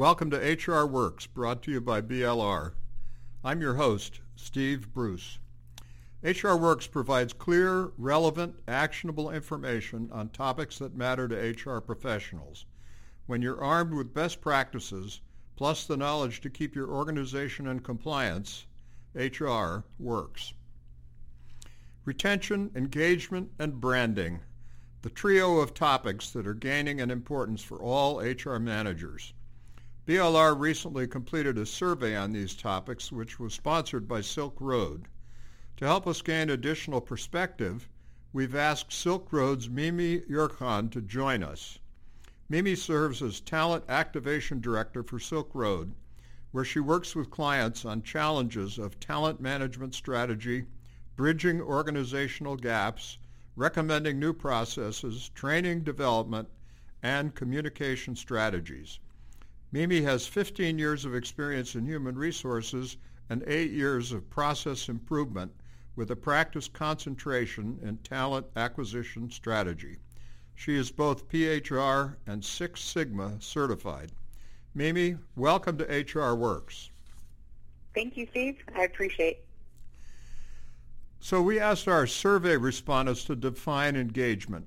welcome to HR Works, brought to you by BLR. I'm your host, Steve Bruce. HR Works provides clear, relevant, actionable information on topics that matter to HR professionals. When you're armed with best practices, plus the knowledge to keep your organization in compliance, HR works. Retention, engagement, and branding, the trio of topics that are gaining in importance for all HR managers. BLR recently completed a survey on these topics, which was sponsored by Silk Road. To help us gain additional perspective, we've asked Silk Road's Mimi Yurkhan to join us. Mimi serves as Talent Activation Director for Silk Road, where she works with clients on challenges of talent management strategy, bridging organizational gaps, recommending new processes, training development, and communication strategies. Mimi has 15 years of experience in human resources and eight years of process improvement with a practice concentration in talent acquisition strategy. She is both PHR and Six Sigma certified. Mimi, welcome to HR Works. Thank you, Steve. I appreciate. It. So we asked our survey respondents to define engagement.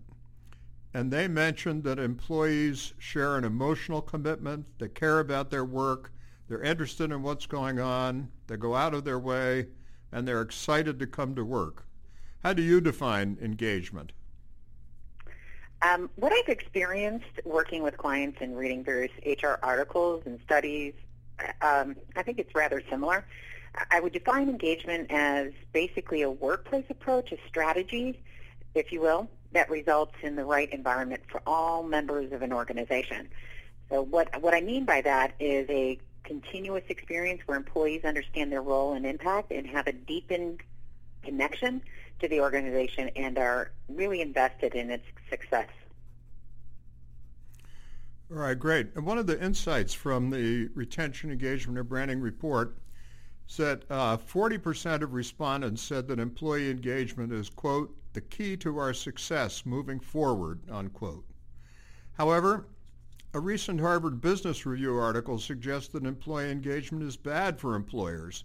And they mentioned that employees share an emotional commitment, they care about their work, they're interested in what's going on, they go out of their way, and they're excited to come to work. How do you define engagement? Um, what I've experienced working with clients and reading various HR articles and studies, um, I think it's rather similar. I would define engagement as basically a workplace approach, a strategy, if you will, that results in the right environment for all members of an organization. So what what I mean by that is a continuous experience where employees understand their role and impact and have a deepened connection to the organization and are really invested in its success. All right, great. And one of the insights from the retention engagement and branding report said uh, 40% of respondents said that employee engagement is, quote, the key to our success moving forward, unquote. However, a recent Harvard Business Review article suggests that employee engagement is bad for employers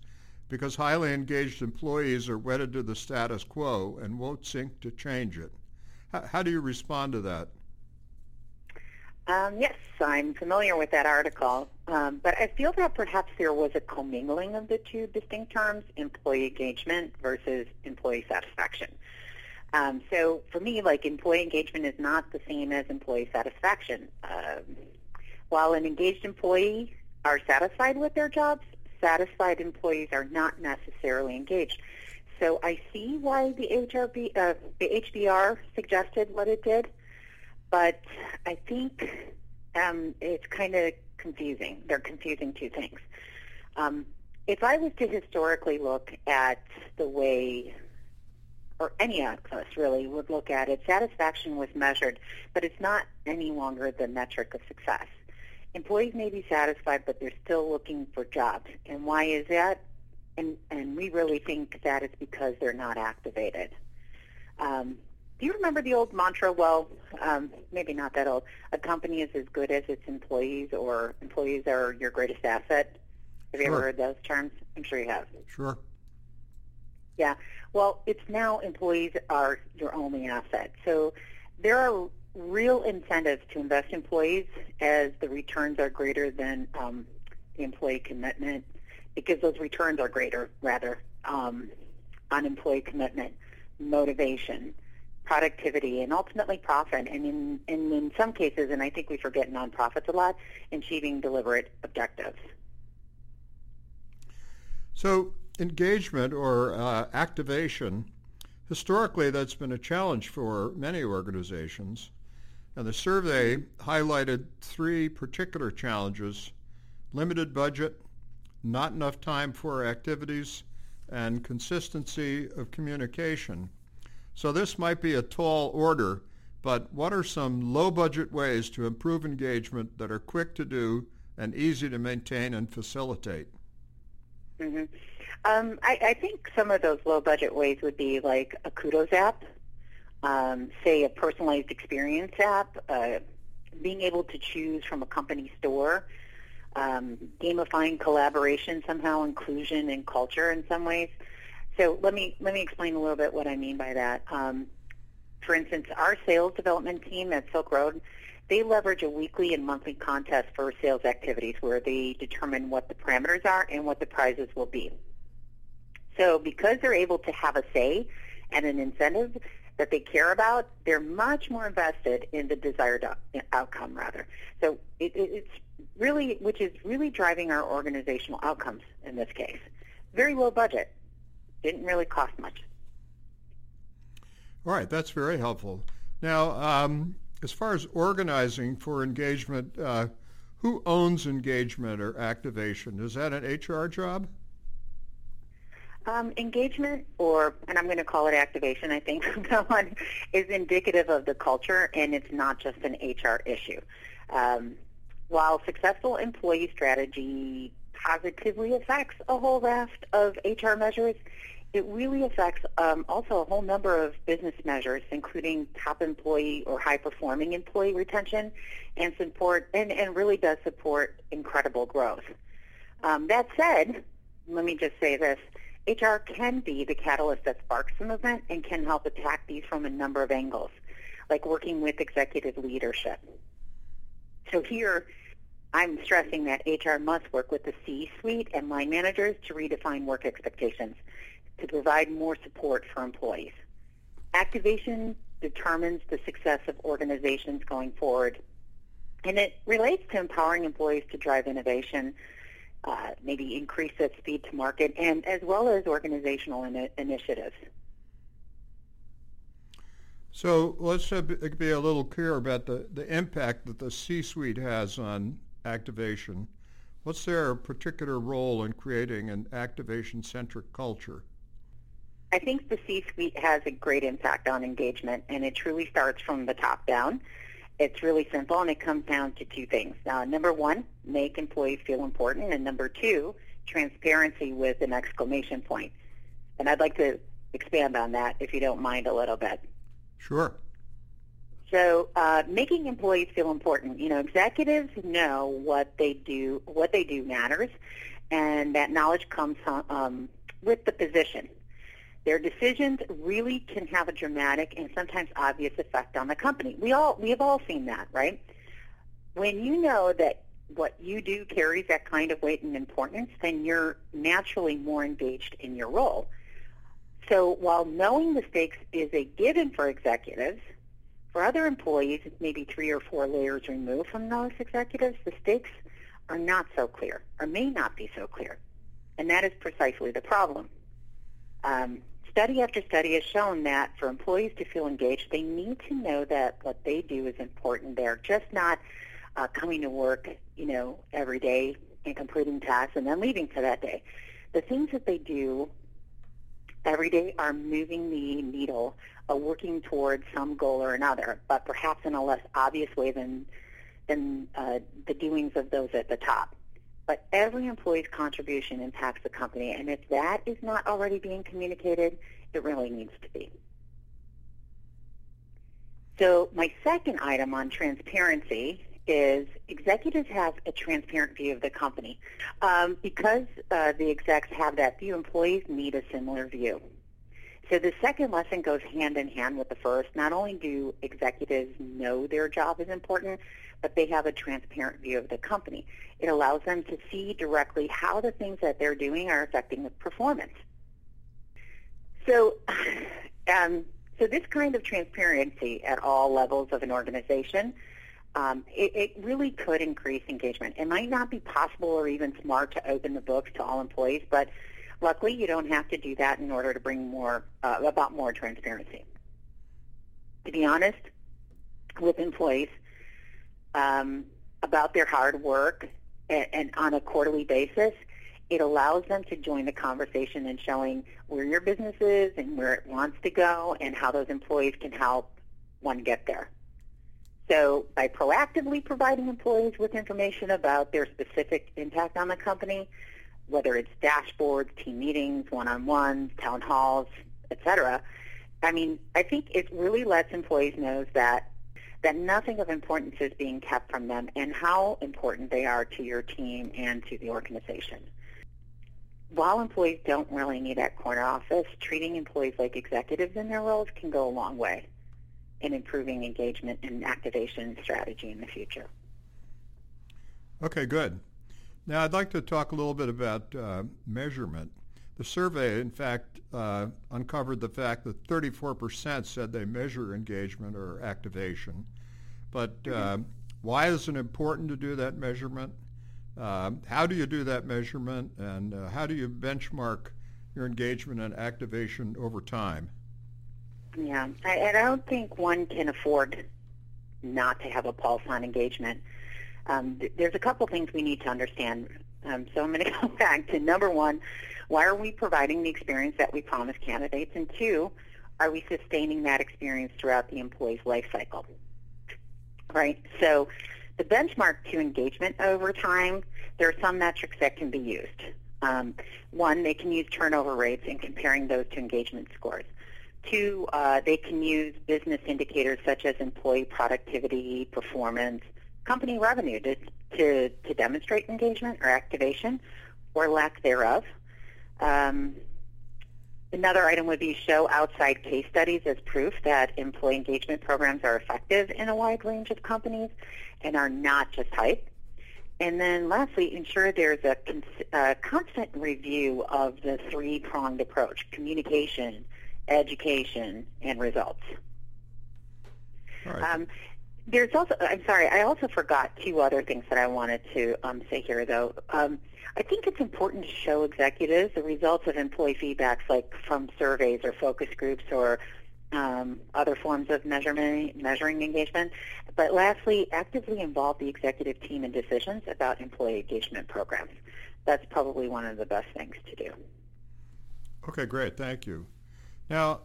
because highly engaged employees are wedded to the status quo and won't sink to change it. How, how do you respond to that? Um, yes, I'm familiar with that article, um, but I feel that perhaps there was a commingling of the two distinct terms, employee engagement versus employee satisfaction. Um, so for me, like employee engagement is not the same as employee satisfaction. Um, while an engaged employee are satisfied with their jobs, satisfied employees are not necessarily engaged. So I see why the HRB, uh, the HBR suggested what it did, but I think um, it's kind of confusing. They're confusing two things. Um, if I was to historically look at the way or any of us really would look at it, satisfaction was measured, but it's not any longer the metric of success. Employees may be satisfied, but they're still looking for jobs. And why is that? And, and we really think that it's because they're not activated. Um, do you remember the old mantra? Well, um, maybe not that old. A company is as good as its employees, or employees are your greatest asset. Have you sure. ever heard those terms? I'm sure you have. Sure. Yeah. Well, it's now employees are your only asset. So there are real incentives to invest employees as the returns are greater than um, the employee commitment because those returns are greater, rather, um, on employee commitment, motivation, productivity, and ultimately profit. And in, and in some cases, and I think we forget nonprofits a lot, achieving deliberate objectives. So engagement or uh, activation, historically that's been a challenge for many organizations. And the survey highlighted three particular challenges, limited budget, not enough time for activities, and consistency of communication. So this might be a tall order, but what are some low-budget ways to improve engagement that are quick to do and easy to maintain and facilitate? Mm-hmm. Um, I, I think some of those low budget ways would be like a Kudos app, um, say a personalized experience app, uh, being able to choose from a company store um, gamifying collaboration somehow, inclusion and culture in some ways. So let me let me explain a little bit what I mean by that. Um, for instance, our sales development team at Silk Road, they leverage a weekly and monthly contest for sales activities where they determine what the parameters are and what the prizes will be. So because they're able to have a say and an incentive that they care about, they're much more invested in the desired outcome rather. So it, it's really, which is really driving our organizational outcomes in this case. Very low budget. Didn't really cost much. All right, that's very helpful. Now, um, as far as organizing for engagement, uh, who owns engagement or activation? Is that an HR job? Um, engagement, or and I'm going to call it activation, I think from now on, is indicative of the culture, and it's not just an HR issue. Um, while successful employee strategy positively affects a whole raft of HR measures, it really affects um, also a whole number of business measures, including top employee or high-performing employee retention, and support, and, and really does support incredible growth. Um, that said, let me just say this: HR can be the catalyst that sparks the movement and can help attack these from a number of angles, like working with executive leadership. So here, I'm stressing that HR must work with the C-suite and line managers to redefine work expectations to provide more support for employees. Activation determines the success of organizations going forward, and it relates to empowering employees to drive innovation, uh, maybe increase that speed to market, and as well as organizational in- initiatives. So let's be a little clear about the, the impact that the C-suite has on activation. What's their particular role in creating an activation-centric culture? I think the C-suite has a great impact on engagement, and it truly starts from the top down. It's really simple, and it comes down to two things. Uh, number one, make employees feel important, and number two, transparency with an exclamation point. And I'd like to expand on that, if you don't mind, a little bit. Sure. So, uh, making employees feel important. You know, executives know what they do. What they do matters, and that knowledge comes um, with the position. Their decisions really can have a dramatic and sometimes obvious effect on the company. We all we have all seen that, right? When you know that what you do carries that kind of weight and importance, then you're naturally more engaged in your role. So while knowing the stakes is a given for executives, for other employees, maybe three or four layers removed from those executives, the stakes are not so clear or may not be so clear. And that is precisely the problem. Um, study after study has shown that for employees to feel engaged, they need to know that what they do is important. They're just not uh, coming to work, you know, every day and completing tasks and then leaving for that day. The things that they do every day are moving the needle, uh, working towards some goal or another, but perhaps in a less obvious way than than uh, the doings of those at the top. But every employee's contribution impacts the company, and if that is not already being communicated, it really needs to be. So my second item on transparency is executives have a transparent view of the company. Um, because uh, the execs have that view, employees need a similar view. So the second lesson goes hand in hand with the first. Not only do executives know their job is important, but they have a transparent view of the company. It allows them to see directly how the things that they're doing are affecting the performance. So, um, so this kind of transparency at all levels of an organization, um, it, it really could increase engagement. It might not be possible or even smart to open the books to all employees, but luckily you don't have to do that in order to bring more uh, about more transparency. To be honest, with employees, um, about their hard work and, and on a quarterly basis, it allows them to join the conversation in showing where your business is and where it wants to go and how those employees can help one get there. So by proactively providing employees with information about their specific impact on the company, whether it's dashboards, team meetings, one-on-ones, town halls, etc., I mean, I think it really lets employees know that that nothing of importance is being kept from them and how important they are to your team and to the organization. While employees don't really need that corner office, treating employees like executives in their roles can go a long way in improving engagement and activation strategy in the future. Okay, good. Now I'd like to talk a little bit about uh, measurement. The survey, in fact, uh, uncovered the fact that 34% said they measure engagement or activation. But uh, why is it important to do that measurement? Uh, how do you do that measurement, and uh, how do you benchmark your engagement and activation over time? Yeah, I, I don't think one can afford not to have a pulse on engagement. Um, th- there's a couple things we need to understand. Um, so I'm going to go back to number one, why are we providing the experience that we promise candidates? And two, are we sustaining that experience throughout the employee's life cycle? Right? So the benchmark to engagement over time, there are some metrics that can be used. Um, one, they can use turnover rates and comparing those to engagement scores. Two, uh, they can use business indicators such as employee productivity, performance, company revenue to, to, to demonstrate engagement or activation or lack thereof. Um, another item would be show outside case studies as proof that employee engagement programs are effective in a wide range of companies and are not just hype. And then lastly, ensure there's a, cons- a constant review of the three-pronged approach, communication, education, and results. Um, there's also, I'm sorry, I also forgot two other things that I wanted to um, say here, though. Um, I think it's important to show executives the results of employee feedbacks, like from surveys or focus groups or um, other forms of measurement, measuring engagement. But lastly, actively involve the executive team in decisions about employee engagement programs. That's probably one of the best things to do. Okay, great. Thank you. Now,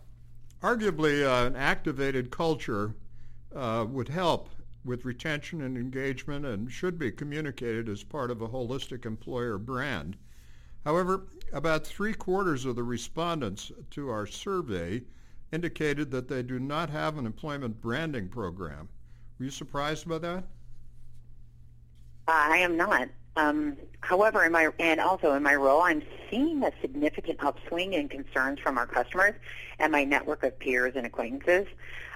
arguably, uh, an activated culture uh, would help with retention and engagement and should be communicated as part of a holistic employer brand. However, about three quarters of the respondents to our survey indicated that they do not have an employment branding program. Were you surprised by that? I am not. Um, however, in my and also in my role, I'm seeing a significant upswing in concerns from our customers and my network of peers and acquaintances.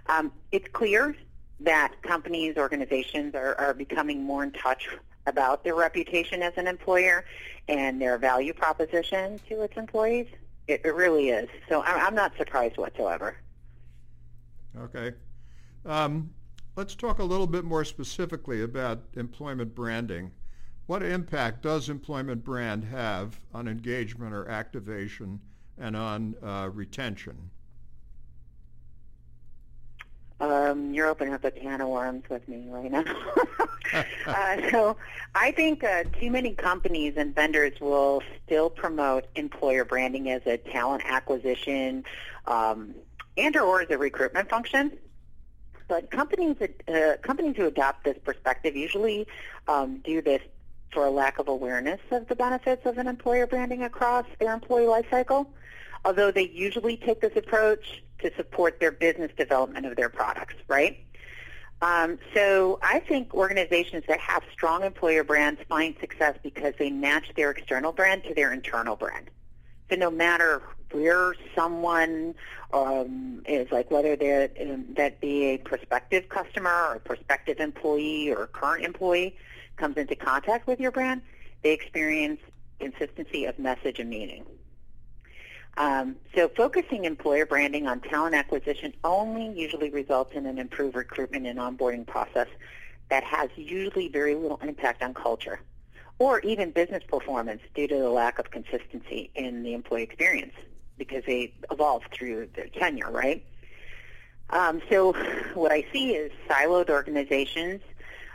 Um, it's clear that companies, organizations are, are becoming more in touch about their reputation as an employer and their value proposition to its employees. It, it really is. So I'm not surprised whatsoever. Okay. Um, let's talk a little bit more specifically about employment branding. What impact does employment brand have on engagement or activation and on uh, retention? Um, you're opening up a can of worms with me right now. uh, so I think uh, too many companies and vendors will still promote employer branding as a talent acquisition um, and or as a recruitment function. But companies uh, companies who adopt this perspective usually um, do this for a lack of awareness of the benefits of an employer branding across their employee life cycle. Although they usually take this approach to support their business development of their products, right? Um, so I think organizations that have strong employer brands find success because they match their external brand to their internal brand. So no matter where someone um, is, like whether um, that be a prospective customer or a prospective employee or current employee comes into contact with your brand, they experience consistency of message and meaning. Um, so focusing employer branding on talent acquisition only usually results in an improved recruitment and onboarding process that has usually very little impact on culture or even business performance due to the lack of consistency in the employee experience because they evolve through their tenure, right? Um, so what I see is siloed organizations,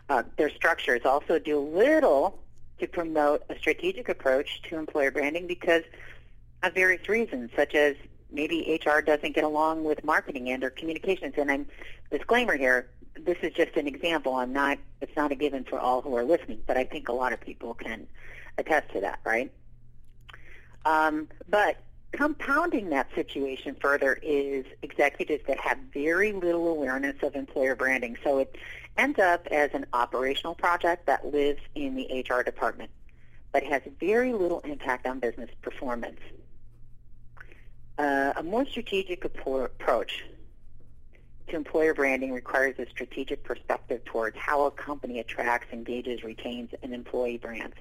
uh, their structures also do little to promote a strategic approach to employer branding because of various reasons, such as maybe HR doesn't get along with marketing and or communications. And I'm disclaimer here, this is just an example. I'm not it's not a given for all who are listening, but I think a lot of people can attest to that, right? Um, but compounding that situation further is executives that have very little awareness of employer branding. So it ends up as an operational project that lives in the HR department, but has very little impact on business performance. Uh, a more strategic approach to employer branding requires a strategic perspective towards how a company attracts, engages, retains, and employee brands.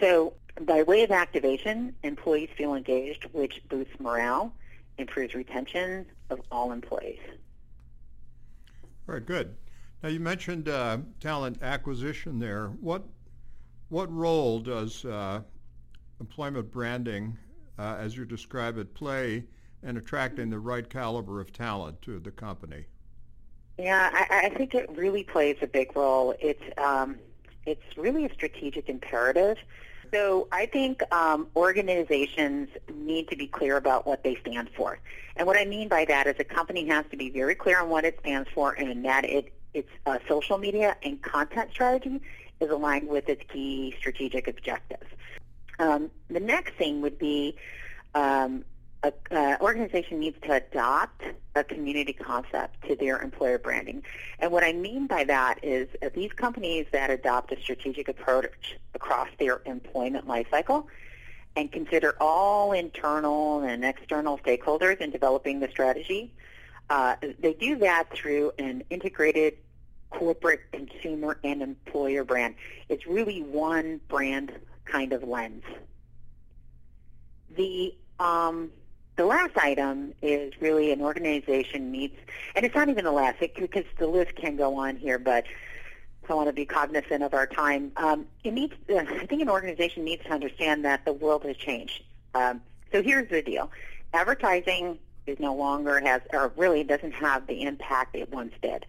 So by way of activation, employees feel engaged, which boosts morale, improves retention of all employees. Very good. Now you mentioned uh, talent acquisition there. What what role does uh, employment branding, uh, as you describe it, play in attracting the right caliber of talent to the company? Yeah, I, I think it really plays a big role. It's um, it's really a strategic imperative. So I think um, organizations need to be clear about what they stand for. And what I mean by that is a company has to be very clear on what it stands for and that it, its uh, social media and content strategy is aligned with its key strategic objectives. Um, the next thing would be um, an uh, organization needs to adopt a community concept to their employer branding. And what I mean by that is uh, these companies that adopt a strategic approach across their employment lifecycle and consider all internal and external stakeholders in developing the strategy, uh, they do that through an integrated corporate consumer and employer brand. It's really one brand kind of lens. The um, the last item is really an organization needs, and it's not even the last, because the list can go on here, but I want to be cognizant of our time. Um, it needs, uh, I think an organization needs to understand that the world has changed. Um, so here's the deal. Advertising is no longer has, or really doesn't have the impact it once did.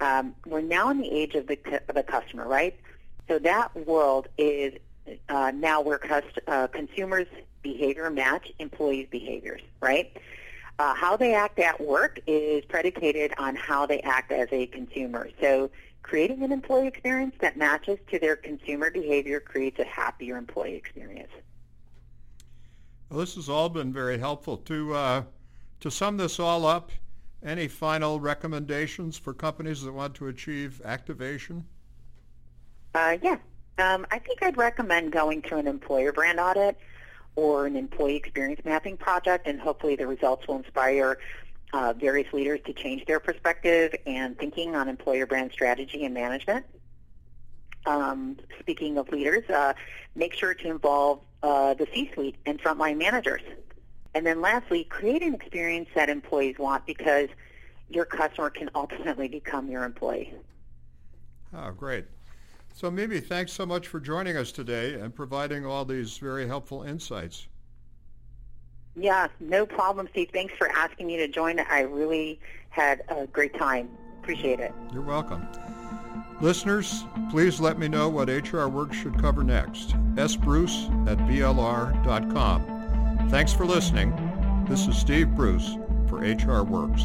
Um, we're now in the age of the, of the customer, right? So that world is uh, now where cust- uh, consumers' behavior match employees' behaviors, right? Uh, how they act at work is predicated on how they act as a consumer. So creating an employee experience that matches to their consumer behavior creates a happier employee experience. Well, this has all been very helpful. To uh, to sum this all up, any final recommendations for companies that want to achieve activation? Uh, yeah, um, I think I'd recommend going through an employer brand audit or an employee experience mapping project, and hopefully the results will inspire uh, various leaders to change their perspective and thinking on employer brand strategy and management. Um, speaking of leaders, uh, make sure to involve uh, the C-suite and frontline managers. And then lastly, create an experience that employees want because your customer can ultimately become your employee. Oh, great. So Mimi, thanks so much for joining us today and providing all these very helpful insights. Yeah, no problem, Steve. Thanks for asking me to join. I really had a great time. Appreciate it. You're welcome. Listeners, please let me know what HR Works should cover next. sbruce at blr.com. Thanks for listening. This is Steve Bruce for HR Works.